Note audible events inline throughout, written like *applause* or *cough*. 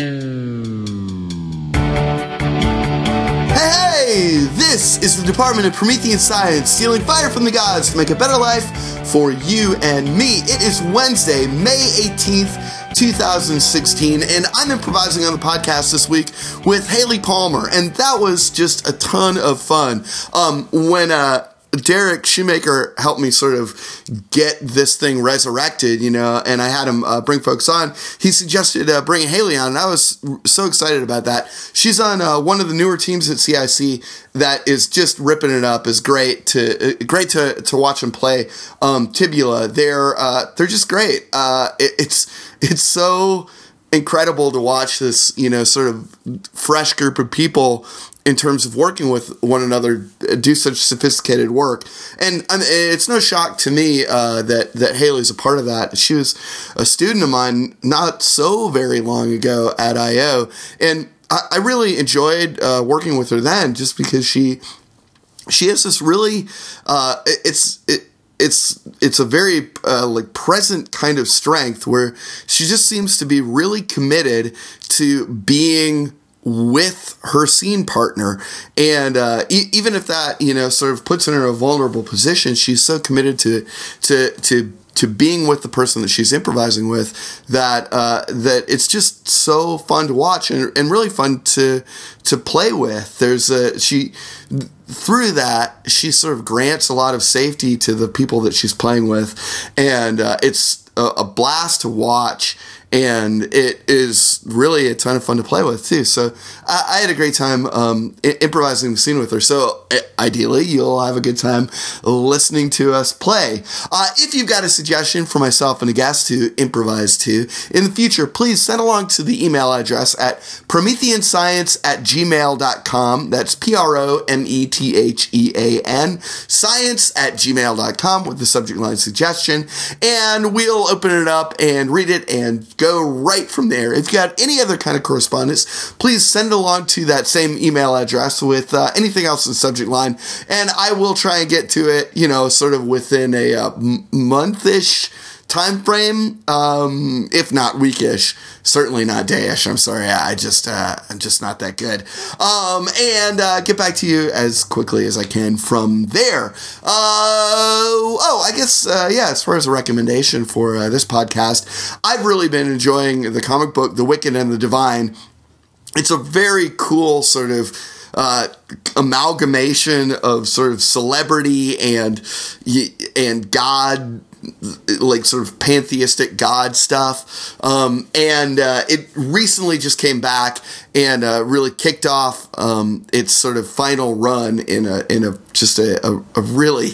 Hey, this is the Department of Promethean Science, stealing fire from the gods to make a better life for you and me. It is Wednesday, May 18th, 2016, and I'm improvising on the podcast this week with Hailey Palmer, and that was just a ton of fun. Um, when, uh, Derek Shoemaker helped me sort of get this thing resurrected, you know, and I had him uh, bring folks on. He suggested uh, bringing Hailey on, and I was so excited about that. She's on uh, one of the newer teams at CIC that is just ripping it up. is great to uh, great to to watch them play. Um, Tibula, they're uh, they're just great. Uh, it, it's it's so incredible to watch this, you know, sort of fresh group of people in terms of working with one another do such sophisticated work. And I mean, it's no shock to me uh, that that Hailey's a part of that. She was a student of mine not so very long ago at IO, and I, I really enjoyed uh, working with her then, just because she she has this really uh, it's it, it's it's a very uh, like present kind of strength where she just seems to be really committed to being with her scene partner. And uh, e- even if that you know sort of puts her in a vulnerable position she's so committed to to to to being with the person that she's improvising with that uh, that it's just so fun to watch and, and really fun to to play with. There's a she through that she sort of grants a lot of safety to the people that she's playing with. And uh, it's a, a blast to watch and it is really a ton of fun to play with too. So I, I had a great time um, I- improvising the scene with her. So ideally, you'll have a good time listening to us play. Uh, if you've got a suggestion for myself and a guest to improvise to in the future, please send along to the email address at prometheanscience at gmail.com. That's P R O M E T H E A N, science at gmail.com with the subject line suggestion. And we'll open it up and read it and go right from there. If you got any other kind of correspondence, please send along to that same email address with uh, anything else in the subject line, and I will try and get to it, you know, sort of within a uh, m- month-ish time frame, um, if not weekish, certainly not dayish. I'm sorry, I just uh, I'm just not that good. Um, and uh, get back to you as quickly as I can from there. Uh, oh, I guess uh, yeah. As far as a recommendation for uh, this podcast, I've really been enjoying the comic book, The Wicked and the Divine. It's a very cool sort of uh, amalgamation of sort of celebrity and and God like sort of pantheistic god stuff. Um, and uh, it recently just came back and uh, really kicked off um, its sort of final run in a in a just a, a, a really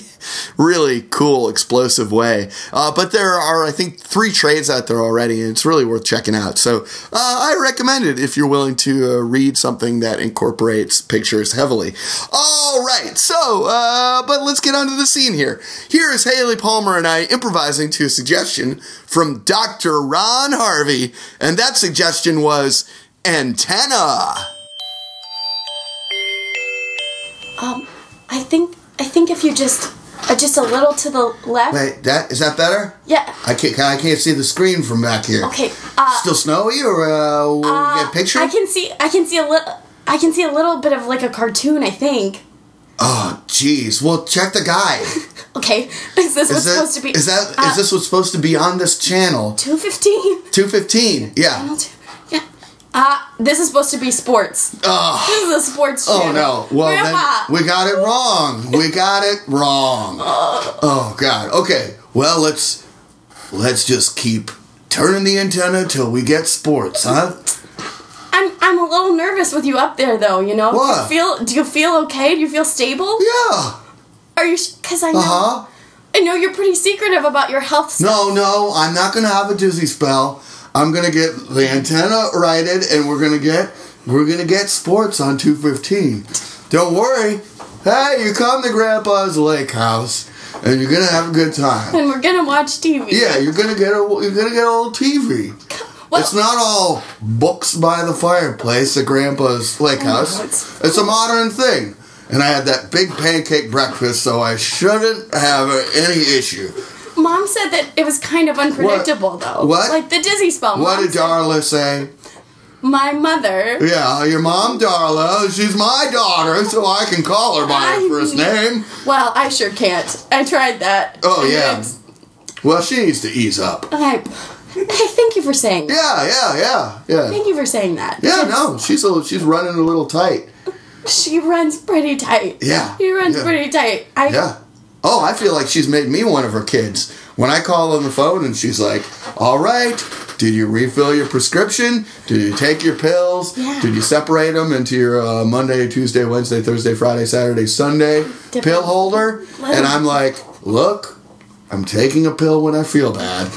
really cool explosive way. Uh, but there are i think three trades out there already and it's really worth checking out. So uh, i recommend it if you're willing to uh, read something that incorporates pictures heavily. All right so uh, but let's get onto the scene here. Here is hailey palmer and i improvising to a suggestion from dr ron harvey and that suggestion was antenna. Um, I think I think if you just uh, just a little to the left. wait that is that better Yeah. i can't i can't see the screen from back here Okay. Uh, still snowy or uh, we'll uh, get a picture I can see. I can see a little. I can see a little bit of like a cartoon. I think. oh jeez well check the guide *laughs* Okay. Is this what's that, supposed to be? is that is uh, this what's supposed to be on this channel two fifteen? 215 yeah Yeah. Uh, this is supposed to be sports. oh, This is a sports show. oh no well Grandpa. then we got it wrong we got it wrong *laughs* oh god okay well let's let's just keep turning the antenna till we get sports huh I'm I'm a little nervous with you up there though. You know. What? Do you feel? Do you feel okay? Do you feel stable? yeah Are you? Because I know. uh-huh I know you're pretty secretive about your health. stuff. No, no, I'm not gonna have a dizzy spell. I'm gonna get the antenna righted, and we're gonna get we're gonna get sports on 215. Don't worry. Hey, you come to Grandpa's lake house, and you're gonna have a good time. And we're gonna watch TV. Yeah, you're gonna get a you're gonna get a little TV. Well, It's not all books by the fireplace at Grandpa's lake house. know, oh, it's- It's a modern thing. And I had that big pancake breakfast, so I shouldn't have any issue. Mom said that it was kind of unpredictable, though. What? Like the dizzy spell. What Mom did said- Darla say? my mother. Yeah, your mom, Darla. She's my daughter, so I can call her by her first name. Well, I sure can't. I tried that. Oh, yeah. Well, she needs to ease up. Okay. Hey, thank you for saying. that. Yeah, yeah, yeah, yeah. Thank you for saying that. Yeah, no, she's a, she's running a little tight. She runs pretty tight. Yeah, She runs yeah. pretty tight. I Yeah. Oh, I feel like she's made me one of her kids. When I call on the phone and she's like, "All right, did you refill your prescription? Did you take your pills? Yeah. Did you separate them into your uh, Monday, Tuesday, Wednesday, Thursday, Friday, Saturday, Sunday Different- pill holder?" And I'm like, "Look, I'm taking a pill when I feel bad."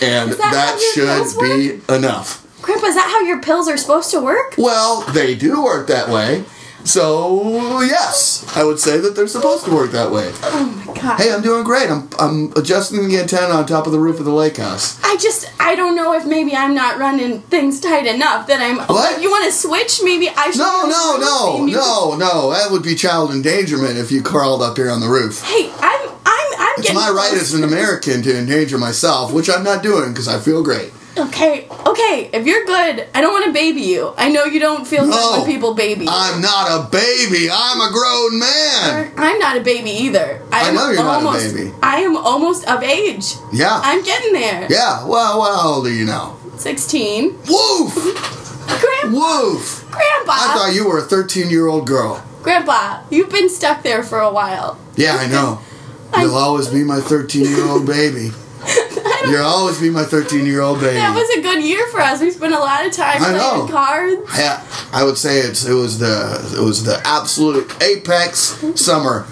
And that that, should be enough. Grandpa, is that how your pills are supposed to work? Well, they do work that way. So, yes, I would say that they're supposed to work that way. Oh my god. Hey, I'm doing great. I'm I'm adjusting the antenna on top of the roof of the lake house. I just I don't know if maybe I'm not running things tight enough that I'm. What? You want to switch? Maybe I should. No, no, no, no, no. That would be child endangerment if you crawled up here on the roof. Hey, I'm I'm I'm It's my right as an American to endanger myself, which I'm not doing because I feel great. Okay, okay. If you're good, I don't want to baby you. I know you don't feel No. good when people baby. you. I'm not a baby. I'm a grown man. I'm not a baby either. I I'm know you're not a almost, baby. I am almost of age. Yeah. I'm getting there. Yeah. Well, well, how old are you now? 16. Woof! *laughs* Grandpa, Woof! Grandpa, I thought you were a 13 year old girl. Grandpa, you've been stuck there for a while. Yeah, I know. *laughs* You'll always be my 13 year old baby. *laughs* *laughs* You'll always be my 13 year old baby. That was a good year for us. We spent a lot of time I playing know. cards. Yeah, I would say it's it was the it was the absolute apex summer.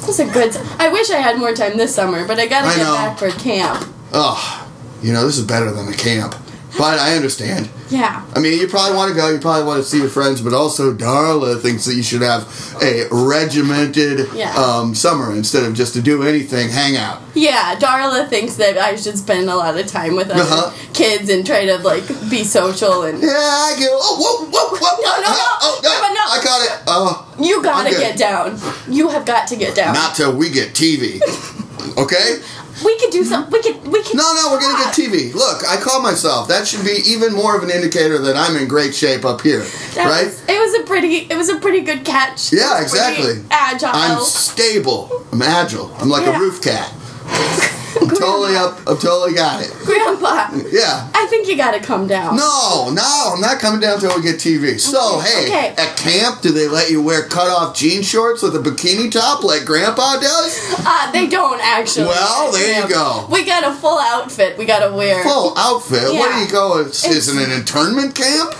This was a good. I wish I had more time this summer, but I gotta I get know. back for camp. Oh, you know this is better than the camp, but I understand. Yeah. I mean, you probably want to go, you probably want to see your friends, but also Darla thinks that you should have a regimented Yeah. um, summer instead of just to do anything, hang out. Yeah, Darla thinks that I should spend a lot of time with other Uh-huh. kids and try to like be social and Yeah, I get. Oh, whoa, whoa, whoa! No, no, no. Oh, no! Grandma, no. I got it. Oh, you gotta get down. You have got to get down. not till we get TV. *laughs* Okay? We could do some. We could. We could. No, no, we're gonna get TV. Look, I call myself. That should be even more of an indicator that I'm in great shape up here, That right? Was, it was a pretty. It was a pretty good catch. It Yeah, was pretty exactly. Agile. I'm stable. I'm agile. I'm like Yeah. a roof cat. *laughs* I'm totally up. I'm totally got it. Grandpa. Yeah. I think you gotta come down. No, no, I'm not coming down till we get TV. So, hey, okay. at camp, do they let you wear cut-off jean shorts with a bikini top like Grandpa does? Uh, they don't actually. Well, there you go. We got a full outfit. We gotta wear. Full outfit. Where do Yeah. you go? Is, is it an internment camp? *laughs*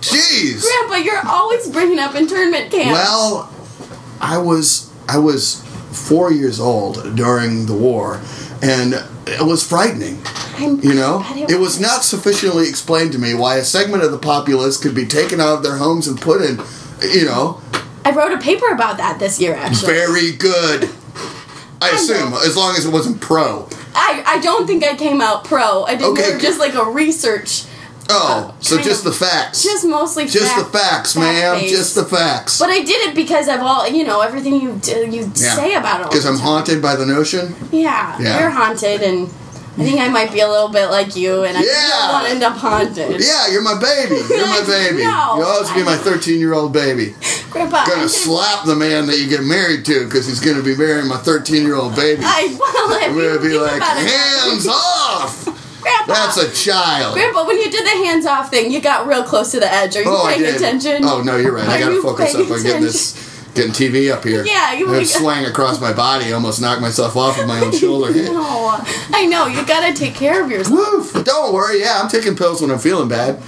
Jeez. Grandpa, you're always bringing up internment camp. Well, I was I was four years old during the war, and it was frightening. I'm, You know, it was not sufficiently explained to me why a segment of the populace could be taken out of their homes and put in. You know, I wrote a paper about that this year. Actually, very good. *laughs* I assume, as long as it wasn't pro. I I don't think I came out pro. I did Okay, more just like a research, Oh, uh, so just of- the facts. just mostly facts. Just fact- the facts, ma'am. fact-based. Just the facts. But I did it because of all you know everything you you say about it. Because I'm time. haunted by the notion. Yeah, Yeah. you're haunted, and I think I might be a little bit like you, and I Yeah. don't want to end up haunted. Yeah, you're my baby. *laughs* You're my baby. No. You'll always be my 13 year old baby. *laughs* Grandpa, Gonna slap the man that you get married to because he's gonna be marrying my 13 year old baby. I well, if I'm gonna be like, hands off! Grandpa. That's a child. Grandpa, when you did the hands off thing, you got real close to the edge. Are you Oh, paying attention? Oh, no, you're right. I gotta focus up on getting this, getting TV up here. Yeah, you- swang across my body, almost knocked myself off of my own *laughs* shoulder. No, I know you gotta take care of yourself. Woof! Don't worry, yeah, I'm taking pills when I'm feeling bad.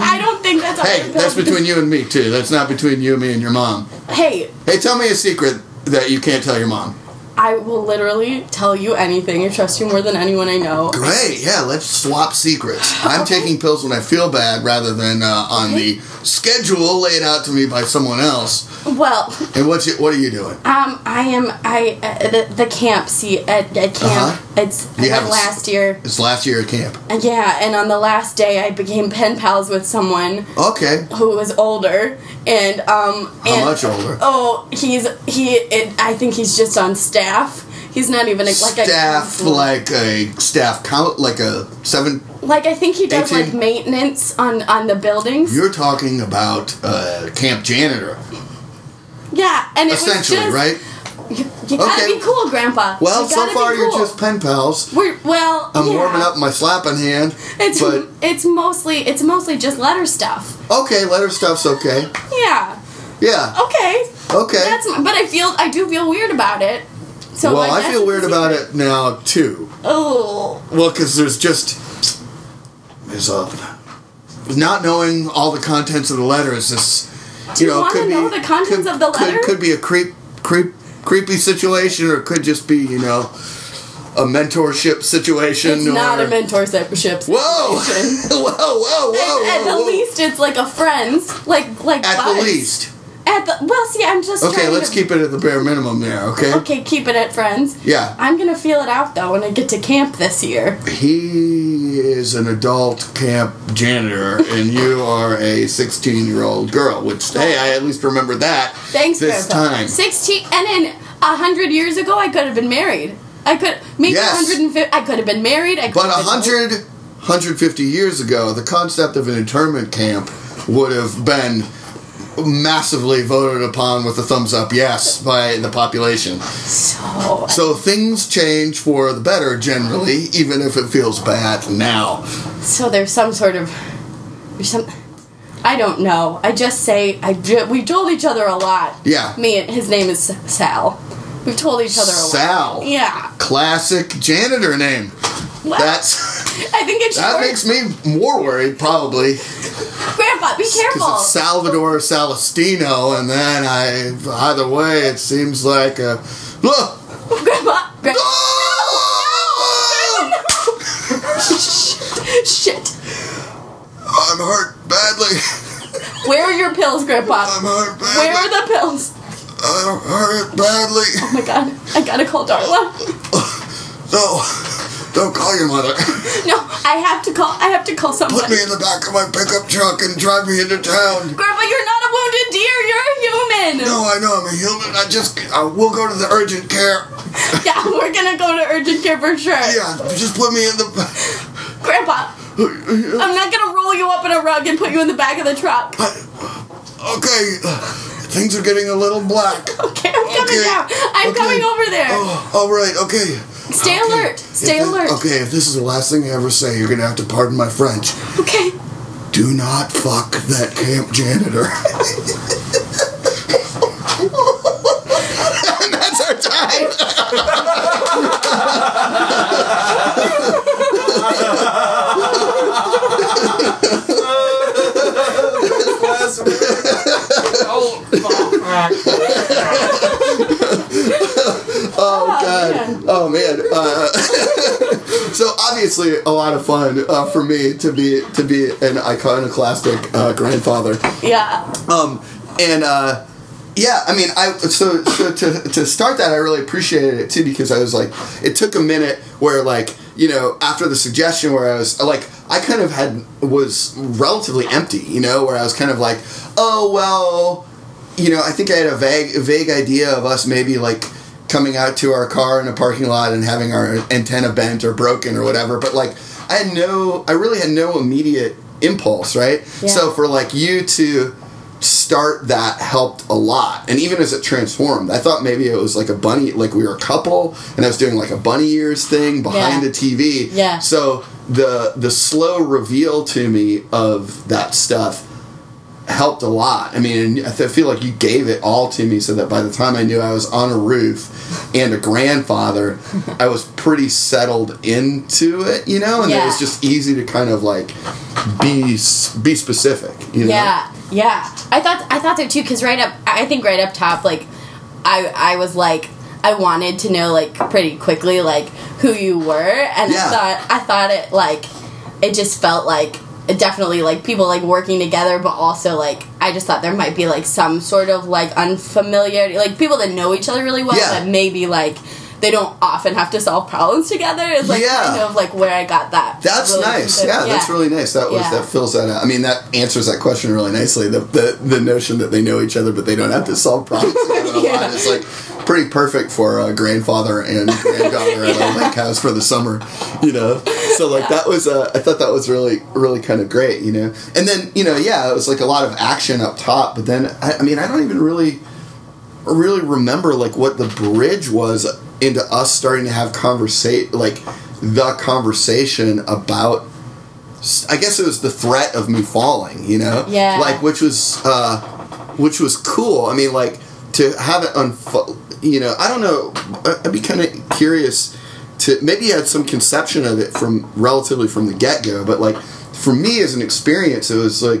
I don't think that's Hey, that's between you and me, too. That's not between you, and me, and your mom. Hey, Hey, tell me a secret that you can't tell your mom. I will literally tell you anything. I trust you more than anyone I know. Great, yeah, let's swap secrets. I'm taking pills when I feel bad rather than uh, on the schedule laid out to me by someone else. Well, And what's you, what are you doing? um, I am I uh, the, the camp. See at, at camp, Uh-huh. it's I You have went a s- last year. It's last year at camp. Uh, Yeah, and on the last day, I became pen pals with someone Okay. who was older, and um, How and- much older? Oh, he's he. It, I think he's just on staff. He's not even like a staff like a staff count like a seven Like I think he does 18. like maintenance on on the buildings. You're talking about uh, camp janitor, yeah, and it was essentially, just, right? You, you gotta Okay. be cool, Grandpa. Well, so far you're just pen pals. We're well. I'm yeah. warming up my slapping hand, It's but it's mostly it's mostly just letter stuff. okay, letter stuff's okay. Yeah. Yeah, Okay. okay. That's but I feel I do feel weird about it. So well, I feel weird about it now too. Oh. Well, because there's just there's a not knowing all the contents of the letter is this. Do you know, wanna could know be, the contents could, of the letter? Could, be a creep, creep, creepy situation, or it could just be you know a mentorship situation. It's or, not a mentorship. Whoa! situation. whoa! *laughs* Whoa! Whoa! Whoa! At, at the least, it's like a friends, like like At the least. At the well, see, I'm just Okay, let's to, keep it at the bare minimum there. Okay. Okay, keep it at friends. Yeah. I'm gonna feel it out though when I get to camp this year. He is an adult camp janitor, and you *laughs* are a 16 year old girl, which, hey, I at least remember that Thanks, this time. Sixteen, and then a hundred years ago, I could have been married. I could maybe Yes. 150. I could have been married. I could But have been 100, 150 years ago, the concept of an internment camp would have been massively voted upon with a thumbs up yes by the population. So So things change for the better generally, even if it feels bad now. so there's some sort of there's some. I don't know. I just say I we told each other a lot. Yeah. Me and his name is Sal. We've told each other a lot. Sal. Yeah. Classic janitor name. Well, That's I think it's that short. makes me more worried probably Grandpa, be careful. because it's Salvador Salastino, and then I either way it seems like a look. Grandpa, Grandpa. Ah! *laughs* Shit. I'm hurt badly. Where are your pills, Grandpa? I'm hurt badly. Where are the pills? I'm hurt badly. Oh my god, I gotta call Darla. No, don't call your mother. *laughs* No, I have to call. I have to call someone. Put me in the back of my pickup truck and drive me into town. Grandpa, you're not a wounded deer. You're a human. No, I know I'm a human. I just I will go to the urgent care. *laughs* Yeah, we're gonna go to urgent care for sure. Yeah, just put me in the. Grandpa, I'm not gonna roll you up in a rug and put you in the back of the truck. Okay, things are getting a little black. Okay, I'm coming Okay, down. I'm okay. coming over there. Oh, all right, okay. Stay Okay. alert. Stay If thi- alert. Okay, if this is the last thing I ever say, you're gonna have to pardon my French. Okay. Do not fuck that camp janitor. and *laughs* that's our time. oh, *laughs* Oh man. Oh man. Uh, *laughs* so obviously a lot of fun uh, for me to be to be an iconoclastic uh, grandfather. Yeah. Um, and uh, yeah, I mean, I so so to to start that, I really appreciated it too because I was like, it took a minute where like you know after the suggestion where I was like, I kind of had was relatively empty, you know, where I was kind of like, oh well, you know, I think I had a vague a vague idea of us maybe like coming out to our car in a parking lot and having our antenna bent or broken or whatever, but like I had no, I really had no immediate impulse, right? Yeah. So for like you to start that helped a lot and even as it transformed i thought maybe it was like a bunny like we were a couple and i was doing like a bunny ears thing behind Yeah. the tv Yeah. so the the slow reveal to me of that stuff helped a lot i mean i feel like you gave it all to me so that by the time i knew i was on a roof and a grandfather i was pretty settled into it you know and it was just easy to kind of like be be specific you know Yeah, yeah. I thought I thought so too. Cause right up, I think right up top, like, I I was like, I wanted to know like pretty quickly like who you were, and Yeah. I thought I thought it like it just felt like definitely like people like working together, but also like I just thought there might be like some sort of like unfamiliarity, like people that know each other really well, Yeah. but maybe like. They don't often have to solve problems together. is like Yeah. kind of like where I got that. That's nice. relationship. Yeah, that's really nice. That was Yeah. that fills that out. I mean, that answers that question really nicely. The the, the notion that they know each other but they don't have to solve problems *laughs* Yeah. is like pretty perfect for a grandfather and granddaughter at a lake house for the summer. You know. so like that was uh, I thought that was really really kind of great, you know. And then you know yeah, it was like a lot of action up top, but then I, I mean I don't even really really remember like what the bridge was into us starting to have conversation like the conversation about I guess it was the threat of me falling, you know? Yeah. Like which was uh which was cool. I mean like to have it unfold you know, I don't know I'd be kind of curious to maybe you had some conception of it from relatively from the get-go, but like for me as an experience it was like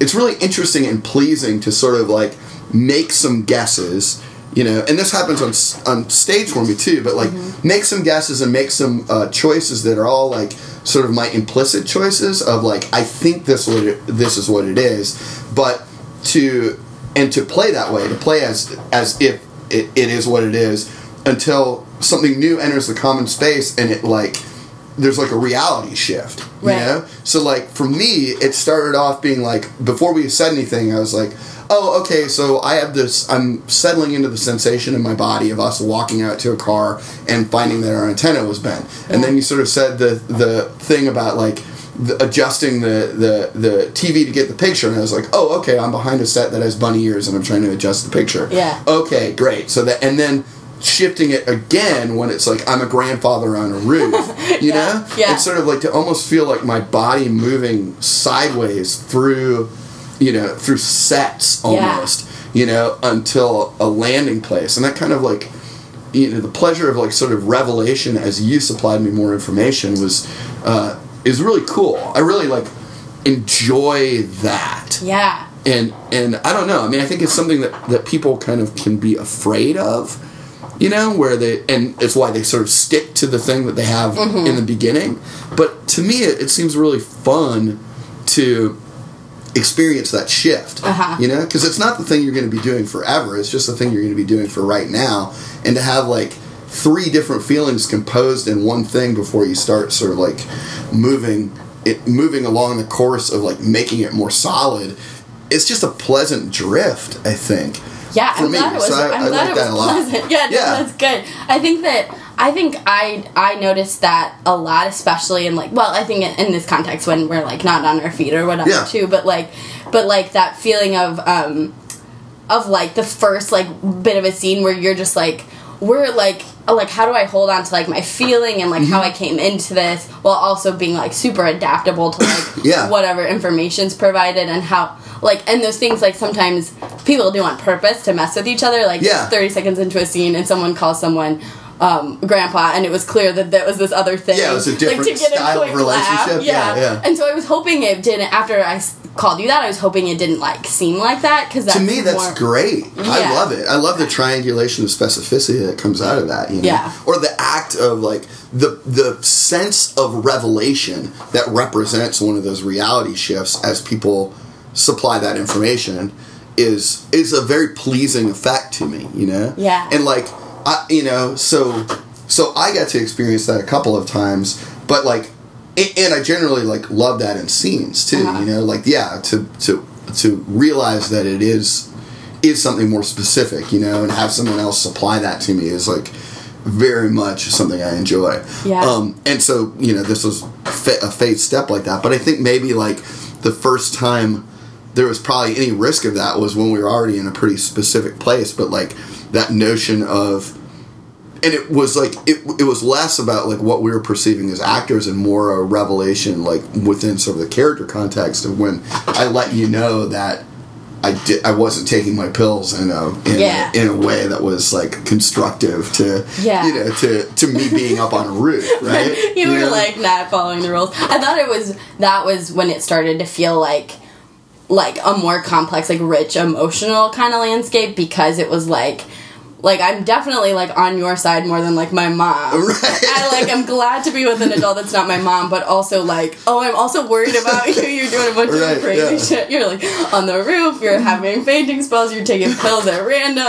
it's really interesting and pleasing to sort of like make some guesses you know and this happens on on stage for me too but like mm-hmm. make some guesses and make some uh, choices that are all like sort of my implicit choices of like i think this what it, this is what it is but to and to play that way to play as as if it, it is what it is until something new enters the common space and it like there's like a reality shift right. you know so like for me it started off being like before we said anything i was like oh, okay, so I have this, I'm settling into the sensation in my body of us walking out to a car and finding that our antenna was bent. And then you sort of said the, the thing about like, the, adjusting the, the, the TV to get the picture, and I was like, "Oh, okay, I'm behind a set that has bunny ears, and I'm trying to adjust the picture." Yeah. Okay, great. So that, and then shifting it again when it's like I'm a grandfather on a roof, *laughs* you yeah, know? Yeah. It's sort of like to almost feel like my body moving sideways through you know, through sets almost, yeah. you know, until a landing place. And that kind of like, you know, the pleasure of like sort of revelation as you supplied me more information was, uh, is really cool. I really like enjoy that. Yeah. And, and I don't know. I mean, I think it's something that, that people kind of can be afraid of, you know, where they, and it's why they sort of stick to the thing that they have mm-hmm. in the beginning. But to me, it, it seems really fun to experience that shift. Uh-huh. You know, because it's not the thing you're going to be doing forever. It's just the thing you're going to be doing for right now, and to have like three different feelings composed in one thing before you start sort of like moving it moving along the course of like making it more solid it's just a pleasant drift i think yeah i'm me. glad it was so I, I glad like it was pleasant *laughs* yeah, yeah. that's good i think that I think I I noticed that a lot, especially in like well, I think in, in this context when we're like not on our feet or whatever yeah. too, but like but like that feeling of um of like the first like bit of a scene where you're just like we're like like how do I hold on to like my feeling and like mm-hmm. how I came into this while also being like super adaptable to like *coughs* yeah. whatever information's provided and how like and those things like sometimes people do on purpose to mess with each other like yeah. 30 seconds into a scene and someone calls someone um, grandpa, and it was clear that that was this other thing. Yeah, it was a different like, to get style a quick of relationship. Laugh. Yeah. yeah, yeah. And so I was hoping it didn't. After I called you that, I was hoping it didn't like seem like that because to me that's more, great. Yeah. I love it. I love the triangulation of specificity that comes out of that. You know? Yeah. Or the act of like the the sense of revelation that represents one of those reality shifts as people supply that information is is a very pleasing effect to me. You know. Yeah. And like I, you know, so so I got to experience that a couple of times, but like, and I generally like love that in scenes too. Uh-huh. You know, like yeah, to to to realize that it is is something more specific, you know, and have someone else supply that to me is like very much something I enjoy. Yeah. Um, and so you know, this was a phase step like that, but I think maybe like the first time there was probably any risk of that was when we were already in a pretty specific place, but like that notion of and it was like it, it was less about like what we were perceiving as actors and more a revelation like within sort of the character context of when I let you know that I did I wasn't taking my pills in a in, yeah. a, in a way that was like constructive to yeah. you know to to me being up on a roof *laughs* right you, you were know? like not following the rules I thought it was that was when it started to feel like like a more complex like rich emotional kind of landscape because it was like like I'm definitely like on your side more than like my mom. *laughs* Right. I like I'm glad to be with an adult that's not my mom, but also like oh I'm also worried about you. You're doing a bunch right, of crazy yeah. shit. You're like on the roof. You're having fainting spells. You're taking pills at random. *laughs* *laughs*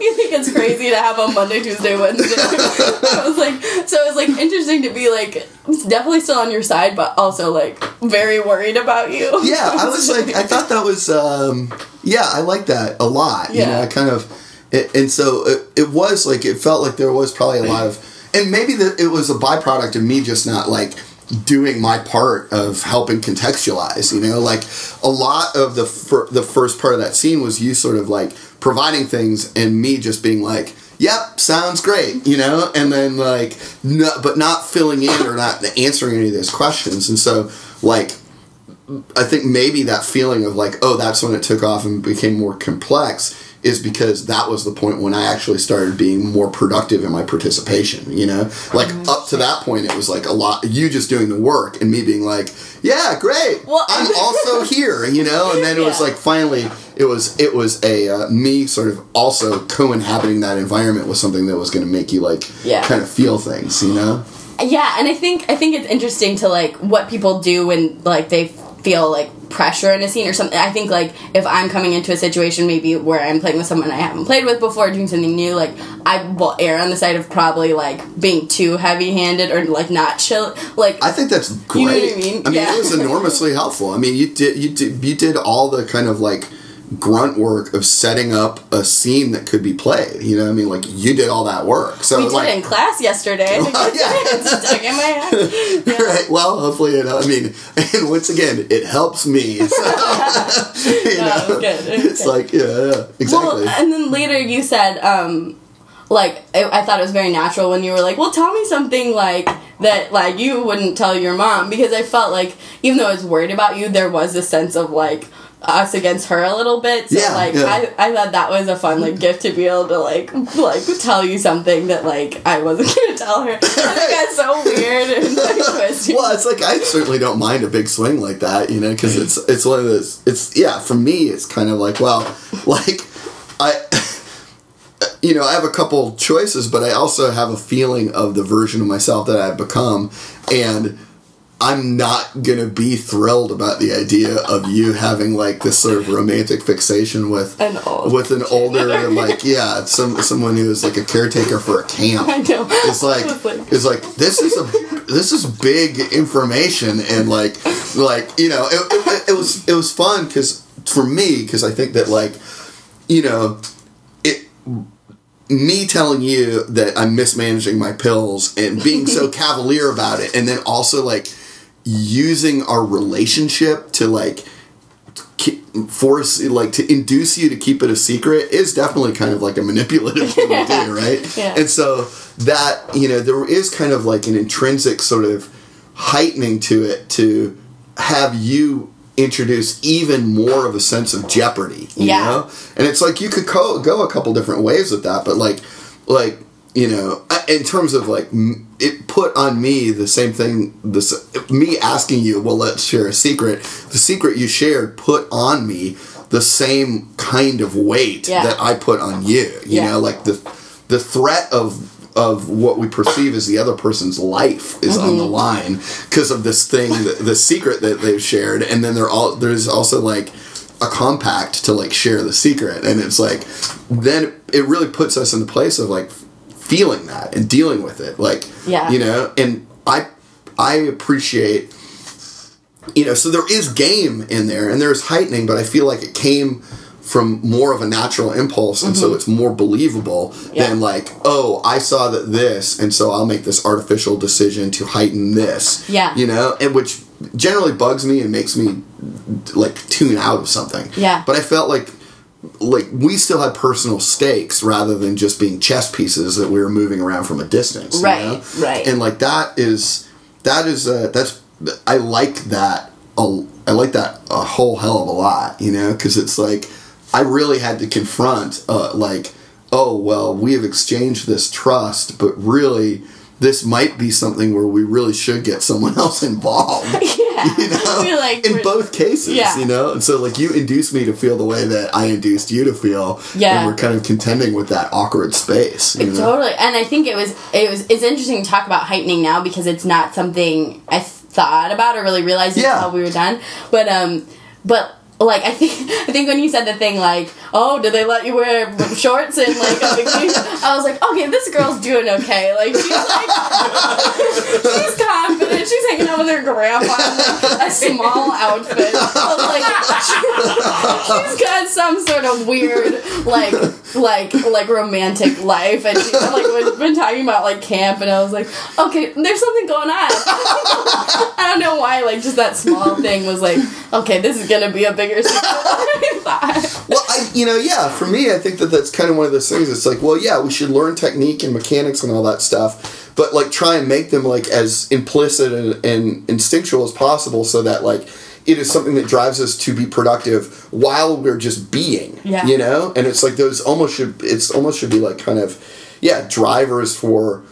you think it's crazy to have a Monday, Tuesday, Wednesday. I was like so it was like interesting to be like definitely still on your side, but also like very worried about you. Yeah, I was like I thought that was. um yeah, I like that a lot. Yeah. You know, I kind of, it, and so it, it was like, it felt like there was probably a lot of, and maybe that it was a byproduct of me just not like doing my part of helping contextualize you know like a lot of the fir- the first part of that scene was you sort of like providing things and me just being like yep sounds great you know and then like no, but not filling in or not answering any of those questions and so like i think maybe that feeling of like oh that's when it took off and became more complex is because that was the point when I actually started being more productive in my participation, you know? Like mm-hmm. up to that point it was like a lot you just doing the work and me being like, Yeah, great. Well, I'm *laughs* also here, you know? And then it yeah. was like finally it was it was a uh, me sort of also co-inhabiting that environment was something that was going to make you like yeah. kind of feel things, you know? Yeah, and I think I think it's interesting to like what people do when like they feel like pressure in a scene or something. I think like if I'm coming into a situation maybe where I'm playing with someone I haven't played with before, doing something new, like I will err on the side of probably like being too heavy handed or like not chill. Like I think that's great. You know I mean? I mean, yeah. it was enormously helpful. I mean, you did you did you did all the kind of like grunt work of setting up a scene that could be played. You know, what I mean, like you did all that work. So we did like, it in class yesterday. *laughs* Well, yeah, stuck in my head. *laughs* Yeah. Right. Well, hopefully, it. I mean, *laughs* and once again, it helps me. So, you no, know, it it's good. like yeah, yeah, exactly. Well, and then later you said. um like I thought it was very natural when you were like, "Well, tell me something like that, like you wouldn't tell your mom," because I felt like even though I was worried about you, there was a sense of like, us against her a little bit. So yeah, like yeah. I, I thought that was a fun like gift to be able to like like tell you something that like I wasn't *laughs* gonna tell her. I think that's so *laughs* weird and like *laughs* Well, it's like I certainly don't mind a big swing like that, you know, because it's it's one of those. It's yeah, for me, it's kind of like well, like I. You know, I have a couple choices, but I also have a feeling of the version of myself that I've become, and I'm not gonna be thrilled about the idea of you having like this sort of romantic fixation with an with an older *laughs* like yeah some someone who is like a caretaker for a camp. *laughs* I know. It's like, *laughs* like it's like this is a this is big information and like like you know it, it, it was it was fun because for me because I think that like you know it me telling you that I'm mismanaging my pills and being so cavalier about it and then also like using our relationship to like force like to induce you to keep it a secret is definitely kind of like a manipulative thing to do *laughs* right yeah. and so that you know there is kind of like an intrinsic sort of heightening to it to have you introduce even more of a sense of jeopardy you yeah. know and it's like you could co- go a couple different ways with that but like like you know, in terms of like it put on me the same thing. This me asking you, well, let's share a secret. The secret you shared put on me the same kind of weight yeah. that I put on you. You yeah. know, like the the threat of of what we perceive as the other person's life is mm-hmm. on the mm-hmm. line because of this thing, the, the secret that they've shared, and then they're all there's also like a compact to like share the secret, and it's like then it really puts us in the place of like feeling that and dealing with it like yeah you know and i i appreciate you know so there is game in there and there's heightening but i feel like it came from more of a natural impulse and mm-hmm. so it's more believable yeah. than like oh i saw that this and so i'll make this artificial decision to heighten this yeah you know and which generally bugs me and makes me like tune out of something yeah but i felt like like we still had personal stakes rather than just being chess pieces that we were moving around from a distance. Right, you know? right. And like that is that is uh, that's I like that a, I like that a whole hell of a lot, you know, because it's like I really had to confront uh, like oh well we have exchanged this trust, but really this might be something where we really should get someone *laughs* else involved. *laughs* Yeah. You know? *laughs* Like in both cases, yeah. you know? And so like you induced me to feel the way that I induced you to feel. Yeah. And we're kind of contending with that awkward space. Totally. And I think it was it was it's interesting to talk about heightening now because it's not something I thought about or really realized yeah. until we were done. But um but like I think I think when you said the thing like, oh, did they let you wear shorts and like? I was like, okay, this girl's doing okay. Like she's like she's confident. She's hanging out with her grandpa in like a small outfit. But, like she, she's got some sort of weird, like, like, like romantic life, and she's like been talking about like camp, and I was like, okay, there's something going on. *laughs* I don't know why, like, just that small thing was like, okay, this is gonna be a bigger secret than I thought. *laughs* Well, I, you know, yeah, for me, I think that that's kind of one of those things. It's like, well, yeah, we should learn technique and mechanics and all that stuff, but like try and make them like as implicit and, and instinctual as possible, so that like it is something that drives us to be productive while we're just being. Yeah. You know? And it's like those almost should it's almost should be like kind of yeah, drivers for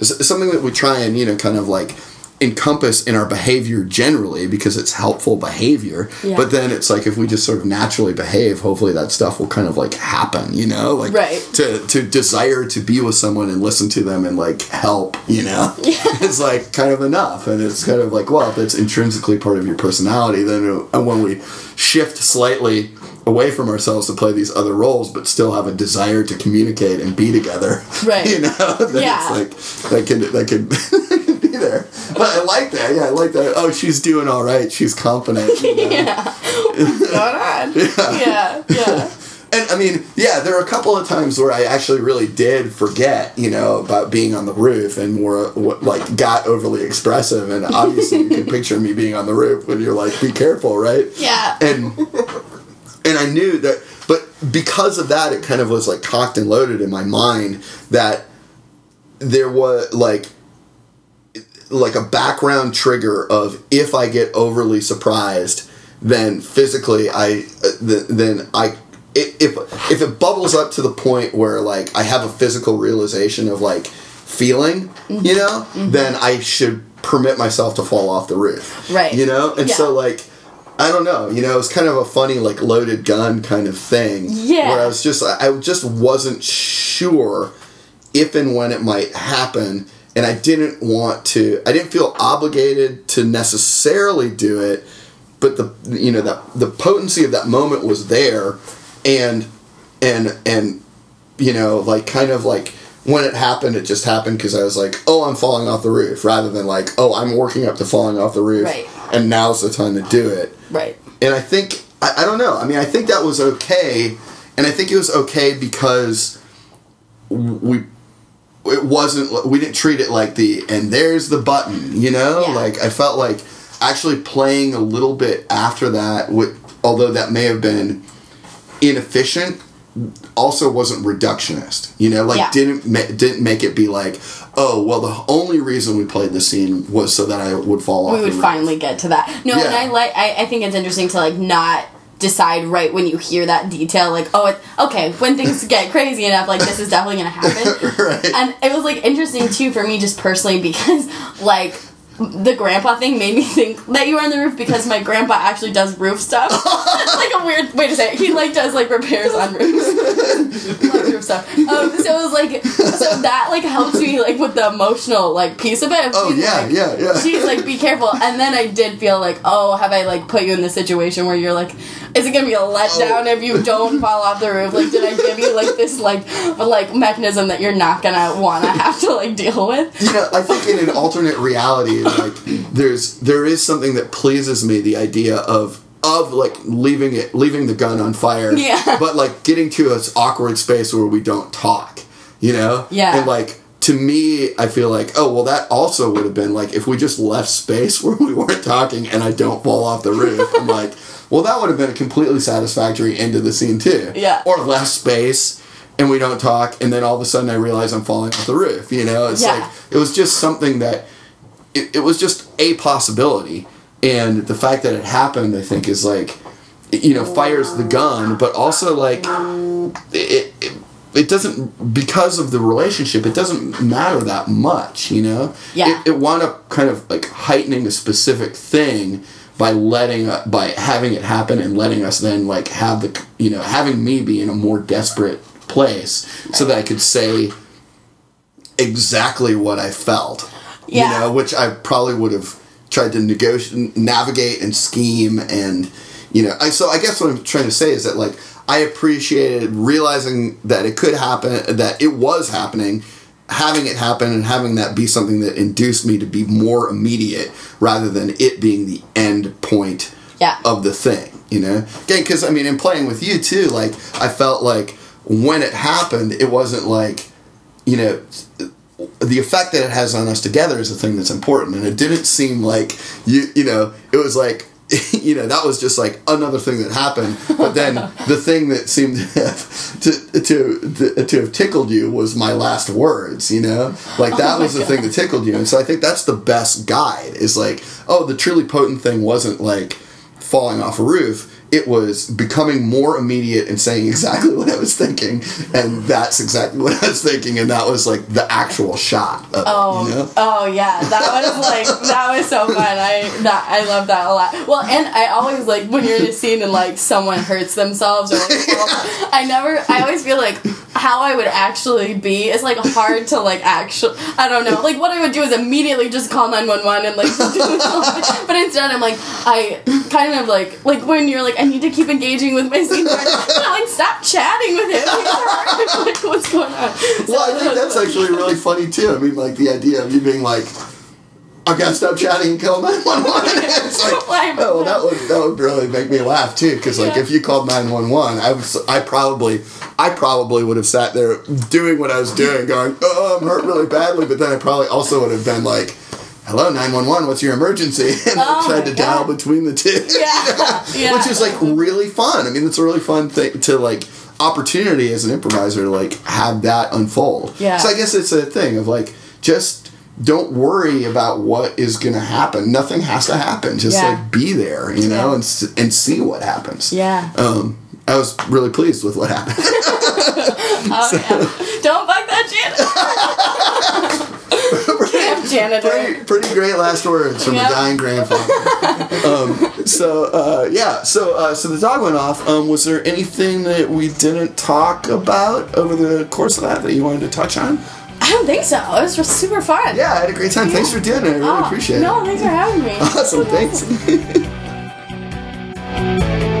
something that we try and, you know, kind of like encompass in our behavior generally because it's helpful behavior yeah. but then it's like if we just sort of naturally behave hopefully that stuff will kind of like happen you know like right. to to desire to be with someone and listen to them and like help you know *laughs* yeah. *laughs* it's like kind of enough and it's kind of like well if it's intrinsically part of your personality then uh, when we shift slightly away from ourselves to play these other roles, but still have a desire to communicate and be together. *laughs* Right. You know, then yeah. it's like that could that could *laughs* be there. But I like that. Yeah, I like that. Oh, she's doing all right. She's confident. You *laughs* know? yeah. What's going on? *laughs* yeah. Yeah. Yeah. And I mean, yeah, there are a couple of times where I actually really did forget, you know, about being on the roof and more like got overly expressive. And obviously, you can picture me being on the roof when you're like, "Be careful," right? Yeah. And and I knew that, but because of that, it kind of was like cocked and loaded in my mind that there was like like a background trigger of if I get overly surprised, then physically I uh, then I if if it bubbles up to the point where like I have a physical realization of like feeling, mm-hmm. you know, mm-hmm. then I should permit myself to fall off the roof. Right. You know? And yeah. so like I don't know, you know, it's kind of a funny like loaded gun kind of thing. Yeah. Where I was just I just wasn't sure if and when it might happen and I didn't want to I didn't feel obligated to necessarily do it, but the you know that the potency of that moment was there and and and you know, like kind of like when it happened, it just happened because I was like, oh, I'm falling off the roof, rather than like, oh, I'm working up to falling off the roof, right. and now's the time to do it. Right. And I think I, I don't know. I mean, I think that was okay, and I think it was okay because we it wasn't we didn't treat it like the and there's the button, you know. Yeah. Like I felt like actually playing a little bit after that, with, although that may have been inefficient also wasn't reductionist. You know, like yeah. didn't ma- didn't make it be like, oh, well, the only reason we played the scene was so that I would fall off. We would finally get to that. No, yeah. and I like. I, I think it's interesting to like not decide right when you hear that detail like oh it, okay when things get crazy enough like this is definitely gonna happen *laughs* right. and it was like interesting too for me just personally because like the grandpa thing made me think that you were on the roof because my grandpa actually does roof stuff. It's *laughs* like a weird way to say it. He like does like repairs on roofs, *laughs* roof stuff. Um, so it was like so that like helps me like with the emotional like piece of it. Oh yeah, like, yeah, yeah. She's like, be careful, and then I did feel like, oh, have I like put you in the situation where you're like, is it gonna be a letdown oh. if you don't fall off the roof? Like, did I give you like this like like mechanism that you're not gonna want to have to like deal with? You know, I think in an alternate reality like there's there is something that pleases me the idea of of like leaving it leaving the gun on fire yeah. *laughs* but like getting to an awkward space where we don't talk you know? Yeah. And like to me i feel like oh well that also would have been like if we just left space *laughs* where we weren't talking and i don't fall off the roof i'm *laughs* like well that would have been a completely satisfactory end of the scene too. Yeah. Or less space and we don't talk and then all of a sudden i realize i'm falling off the roof you know? It's yeah. like it was just something that it, it was just a possibility. And the fact that it happened, I think, is like, you know, fires the gun, but also like, it, it, it doesn't because of the relationship. It doesn't matter that much, you know. Yeah. It, it wound up kind of like heightening a specific thing by letting uh, by having it happen and letting us then like have the you know having me be in a more desperate place so that I could say exactly what I felt yeah. You know, which I probably would have tried to negotiate, navigate, and scheme, and you know, I so I guess what I'm trying to say is that like I appreciated realizing that it could happen, that it was happening, having it happen, and having that be something that induced me to be more immediate rather than it being the end point yeah. of the thing. You know, again, because I mean, in playing with you too, like I felt like when it happened, it wasn't like you know the effect that it has on us together is the thing that's important. And it didn't seem like you you know it was like *laughs* you know that was just like another thing that happened. But then *laughs* the thing that seemed *laughs* to have, to, to to have tickled you was my last words you know? Like oh that oh was the God. thing that tickled you. And so i think that's the best guide is like oh the truly potent thing wasn't like falling off a roof it was becoming more immediate and saying *laughs* exactly what I was thinking, and that's exactly what I was thinking, and that was like the actual shot. oh, it, you know? oh yeah, that was like that was so fun. I that I love that a lot. Well, and I always like when you're in a scene and like someone hurts themselves or like *laughs* I never. I always feel like how I would actually be is like hard to like actually. I don't know. Like what I would do is immediately just call nine one one and like. *laughs* but instead, I'm like I kind of like like when you're like I need to keep engaging with my scene partner. like, stop chatting with him. *laughs* like, what's going on? Well, I think that's actually really funny too. I mean, like the idea of you being like. I gotta stop chatting and call nine one one. *laughs* It's like, oh, well, that would that would really make me laugh too. Because like, yeah. if you called nine one one, I was I probably I probably would have sat there doing what I was doing, going, oh, I'm hurt really badly. But then I probably also would have been like, hello 911 what's your emergency *laughs* and oh tried to God. dial between the two yeah. yeah. *laughs* which is like really fun i mean it's a really fun thing to like opportunity as an improviser to like have that unfold yeah so i guess it's a thing of like just don't worry about what is going to happen nothing has to happen just yeah. like be there you know yeah. and, and see what happens yeah um I was really pleased with what happened. *laughs* oh, *laughs* so, yeah. Don't fuck that janitor. *laughs* janitor. Pretty, pretty, great last words from yep. a dying grandfather. um, so uh, yeah, so uh, so the dog went off. Um, was there anything that we didn't talk about over the course of that that you wanted to touch on? I don't think so. It was super fun. Yeah, I had a great time. Yeah. Thanks for doing it. I really oh, appreciate no, it. No, thanks for having me. *laughs* awesome. Thanks. *laughs*